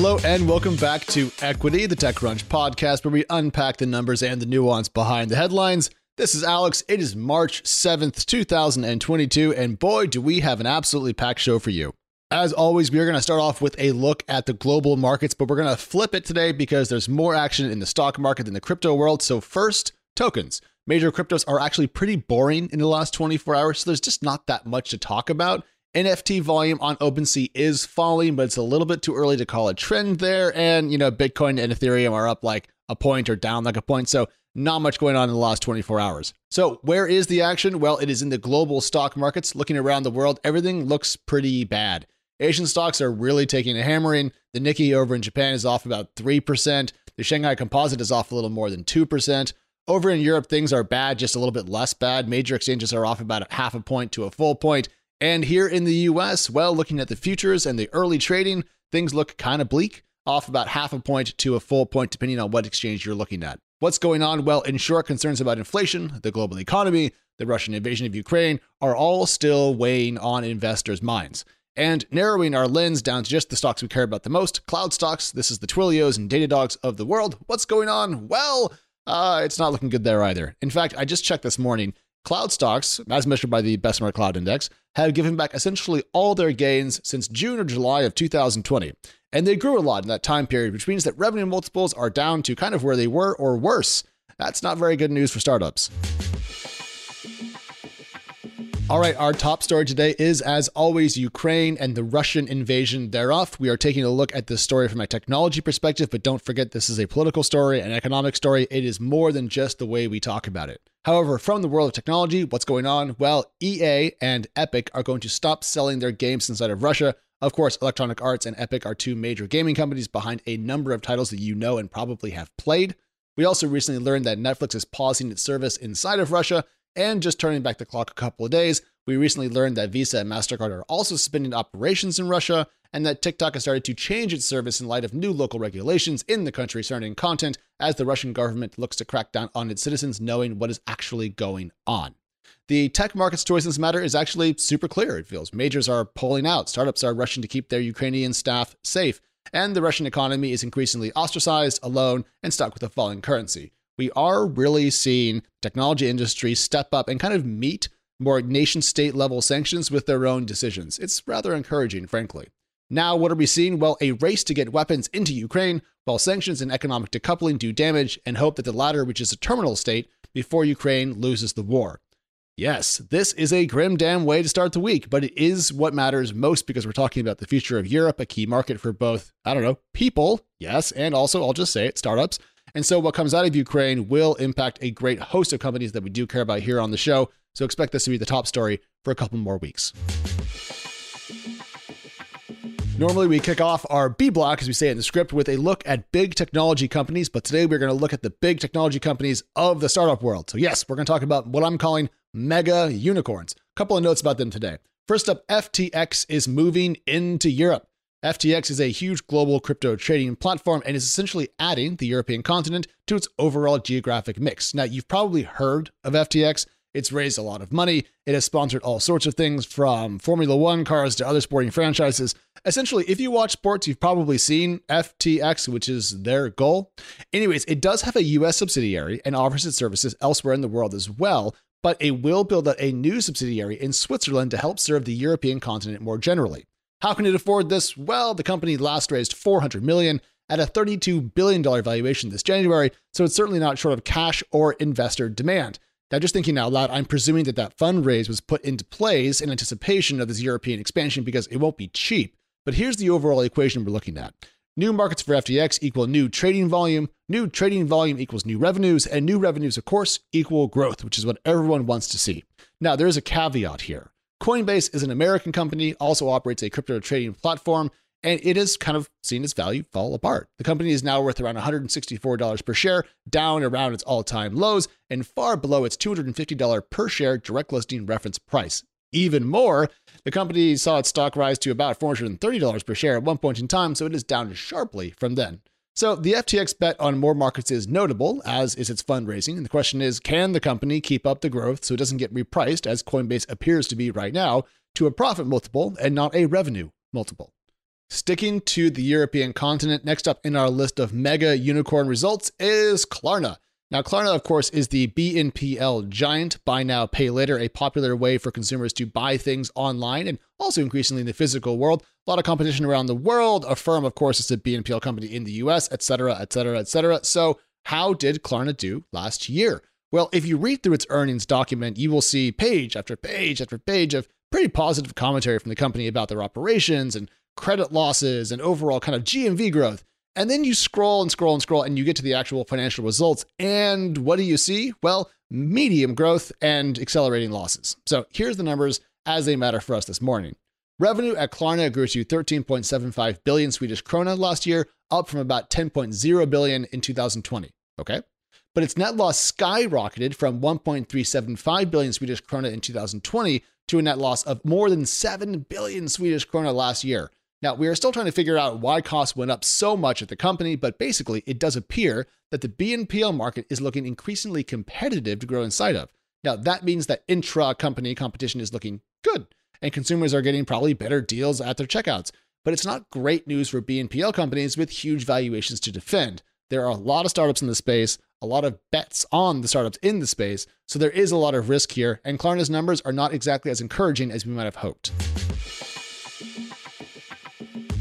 Hello and welcome back to Equity, the TechCrunch podcast, where we unpack the numbers and the nuance behind the headlines. This is Alex. It is March 7th, 2022, and boy, do we have an absolutely packed show for you. As always, we are going to start off with a look at the global markets, but we're going to flip it today because there's more action in the stock market than the crypto world. So, first, tokens. Major cryptos are actually pretty boring in the last 24 hours, so there's just not that much to talk about. NFT volume on OpenSea is falling, but it's a little bit too early to call a trend there. And, you know, Bitcoin and Ethereum are up like a point or down like a point. So, not much going on in the last 24 hours. So, where is the action? Well, it is in the global stock markets. Looking around the world, everything looks pretty bad. Asian stocks are really taking a hammering. The Nikkei over in Japan is off about 3%. The Shanghai Composite is off a little more than 2%. Over in Europe, things are bad, just a little bit less bad. Major exchanges are off about half a point to a full point. And here in the US, well, looking at the futures and the early trading, things look kind of bleak, off about half a point to a full point, depending on what exchange you're looking at. What's going on? Well, in short, concerns about inflation, the global economy, the Russian invasion of Ukraine are all still weighing on investors' minds. And narrowing our lens down to just the stocks we care about the most, cloud stocks, this is the Twilios and Datadogs of the world. What's going on? Well, uh, it's not looking good there either. In fact, I just checked this morning. Cloud stocks, as measured by the Bessemer Cloud Index, have given back essentially all their gains since June or July of 2020. And they grew a lot in that time period, which means that revenue multiples are down to kind of where they were or worse. That's not very good news for startups. All right, our top story today is, as always, Ukraine and the Russian invasion thereof. We are taking a look at this story from a technology perspective, but don't forget this is a political story, an economic story. It is more than just the way we talk about it. However, from the world of technology, what's going on? Well, EA and Epic are going to stop selling their games inside of Russia. Of course, Electronic Arts and Epic are two major gaming companies behind a number of titles that you know and probably have played. We also recently learned that Netflix is pausing its service inside of Russia and just turning back the clock a couple of days, we recently learned that Visa and MasterCard are also suspending operations in Russia, and that TikTok has started to change its service in light of new local regulations in the country surrounding content as the Russian government looks to crack down on its citizens knowing what is actually going on. The tech market's choice in this matter is actually super clear, it feels. Majors are pulling out, startups are rushing to keep their Ukrainian staff safe, and the Russian economy is increasingly ostracized, alone, and stuck with a falling currency we are really seeing technology industry step up and kind of meet more nation state level sanctions with their own decisions. It's rather encouraging, frankly. Now, what are we seeing? Well, a race to get weapons into Ukraine, while sanctions and economic decoupling do damage, and hope that the latter reaches a terminal state before Ukraine loses the war. Yes, this is a grim damn way to start the week, but it is what matters most because we're talking about the future of Europe, a key market for both, I don't know, people, yes, and also, I'll just say it, startups, and so, what comes out of Ukraine will impact a great host of companies that we do care about here on the show. So, expect this to be the top story for a couple more weeks. Normally, we kick off our B block, as we say in the script, with a look at big technology companies. But today, we're going to look at the big technology companies of the startup world. So, yes, we're going to talk about what I'm calling mega unicorns. A couple of notes about them today. First up, FTX is moving into Europe. FTX is a huge global crypto trading platform and is essentially adding the European continent to its overall geographic mix. Now, you've probably heard of FTX. It's raised a lot of money. It has sponsored all sorts of things from Formula One cars to other sporting franchises. Essentially, if you watch sports, you've probably seen FTX, which is their goal. Anyways, it does have a US subsidiary and offers its services elsewhere in the world as well, but it will build out a new subsidiary in Switzerland to help serve the European continent more generally. How can it afford this? Well, the company last raised 400 million at a $32 billion valuation this January, so it's certainly not short of cash or investor demand. Now, just thinking out loud, I'm presuming that that fundraise was put into place in anticipation of this European expansion because it won't be cheap. But here's the overall equation we're looking at. New markets for FTX equal new trading volume, new trading volume equals new revenues, and new revenues, of course, equal growth, which is what everyone wants to see. Now, there is a caveat here. Coinbase is an American company, also operates a crypto trading platform, and it has kind of seen its value fall apart. The company is now worth around $164 per share, down around its all time lows, and far below its $250 per share direct listing reference price. Even more, the company saw its stock rise to about $430 per share at one point in time, so it is down sharply from then. So the FTX bet on more markets is notable, as is its fundraising. And the question is can the company keep up the growth so it doesn't get repriced, as Coinbase appears to be right now, to a profit multiple and not a revenue multiple? Sticking to the European continent, next up in our list of mega unicorn results is Klarna. Now, Klarna, of course, is the BNPL giant, buy now, pay later, a popular way for consumers to buy things online and also increasingly in the physical world. A lot of competition around the world. Affirm, of course, is a BNPL company in the US, et cetera, et cetera, et cetera. So, how did Klarna do last year? Well, if you read through its earnings document, you will see page after page after page of pretty positive commentary from the company about their operations and credit losses and overall kind of GMV growth. And then you scroll and scroll and scroll and you get to the actual financial results. And what do you see? Well, medium growth and accelerating losses. So here's the numbers as they matter for us this morning. Revenue at Klarna grew to 13.75 billion Swedish krona last year, up from about 10.0 billion in 2020. Okay. But its net loss skyrocketed from 1.375 billion Swedish krona in 2020 to a net loss of more than 7 billion Swedish krona last year. Now, we are still trying to figure out why costs went up so much at the company, but basically, it does appear that the BNPL market is looking increasingly competitive to grow inside of. Now, that means that intra company competition is looking good, and consumers are getting probably better deals at their checkouts. But it's not great news for BNPL companies with huge valuations to defend. There are a lot of startups in the space, a lot of bets on the startups in the space, so there is a lot of risk here, and Klarna's numbers are not exactly as encouraging as we might have hoped.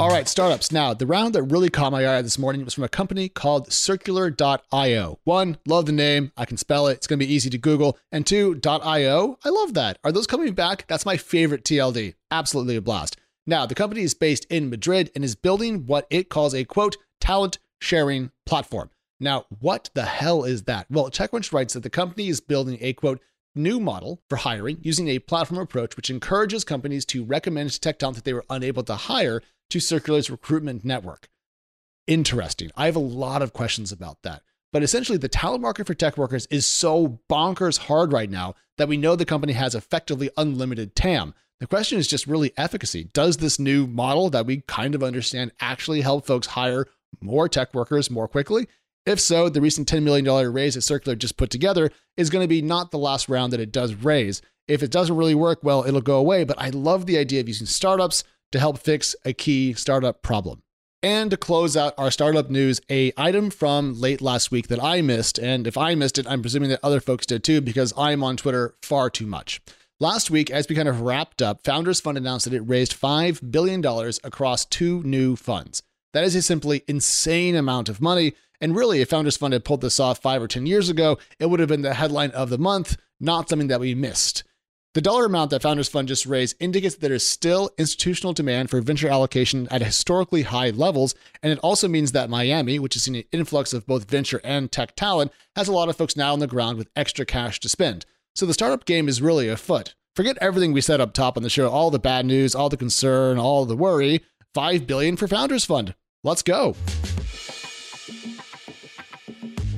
All right, startups. Now, the round that really caught my eye this morning was from a company called Circular.io. One, love the name. I can spell it. It's going to be easy to Google. And two, .io. I love that. Are those coming back? That's my favorite TLD. Absolutely a blast. Now, the company is based in Madrid and is building what it calls a quote talent sharing platform. Now, what the hell is that? Well, TechCrunch writes that the company is building a quote new model for hiring using a platform approach which encourages companies to recommend tech talent that they were unable to hire to Circular's recruitment network. Interesting. I have a lot of questions about that. But essentially, the talent market for tech workers is so bonkers hard right now that we know the company has effectively unlimited TAM. The question is just really efficacy. Does this new model that we kind of understand actually help folks hire more tech workers more quickly? If so, the recent $10 million raise that Circular just put together is going to be not the last round that it does raise. If it doesn't really work, well, it'll go away. But I love the idea of using startups to help fix a key startup problem. And to close out our startup news, a item from late last week that I missed, and if I missed it, I'm presuming that other folks did too because I'm on Twitter far too much. Last week, as we kind of wrapped up, Founders Fund announced that it raised $5 billion across two new funds. That is a simply insane amount of money. And really, if Founders Fund had pulled this off five or 10 years ago, it would have been the headline of the month, not something that we missed. The dollar amount that Founders Fund just raised indicates that there is still institutional demand for venture allocation at historically high levels, and it also means that Miami, which has seen an influx of both venture and tech talent, has a lot of folks now on the ground with extra cash to spend. So the startup game is really afoot. Forget everything we said up top on the show, all the bad news, all the concern, all the worry. 5 billion for Founders Fund. Let's go.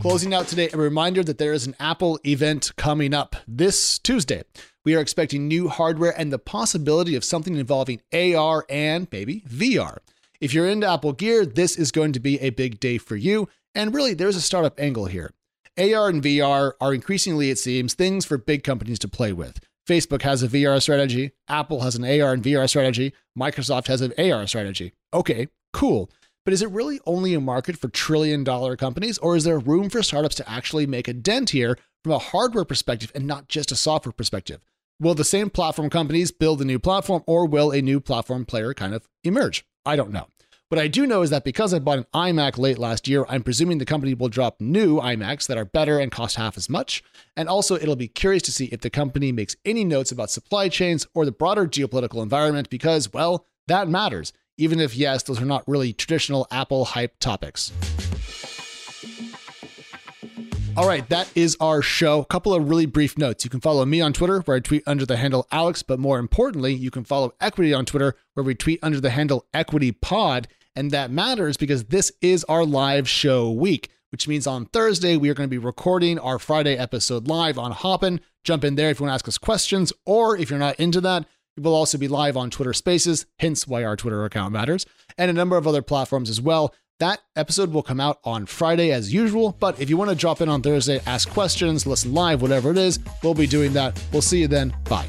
Closing out today, a reminder that there is an Apple event coming up this Tuesday. We are expecting new hardware and the possibility of something involving AR and maybe VR. If you're into Apple gear, this is going to be a big day for you. And really, there's a startup angle here. AR and VR are increasingly, it seems, things for big companies to play with. Facebook has a VR strategy, Apple has an AR and VR strategy, Microsoft has an AR strategy. Okay, cool. But is it really only a market for trillion dollar companies, or is there room for startups to actually make a dent here from a hardware perspective and not just a software perspective? Will the same platform companies build a new platform, or will a new platform player kind of emerge? I don't know. What I do know is that because I bought an iMac late last year, I'm presuming the company will drop new iMacs that are better and cost half as much. And also, it'll be curious to see if the company makes any notes about supply chains or the broader geopolitical environment because, well, that matters even if, yes, those are not really traditional Apple hype topics. All right, that is our show. A couple of really brief notes. You can follow me on Twitter, where I tweet under the handle Alex, but more importantly, you can follow Equity on Twitter, where we tweet under the handle Equity Pod. And that matters because this is our live show week, which means on Thursday, we are going to be recording our Friday episode live on Hopin. Jump in there if you want to ask us questions, or if you're not into that, We'll also be live on Twitter Spaces, hence why our Twitter account matters, and a number of other platforms as well. That episode will come out on Friday as usual, but if you want to drop in on Thursday, ask questions, listen live, whatever it is, we'll be doing that. We'll see you then. Bye.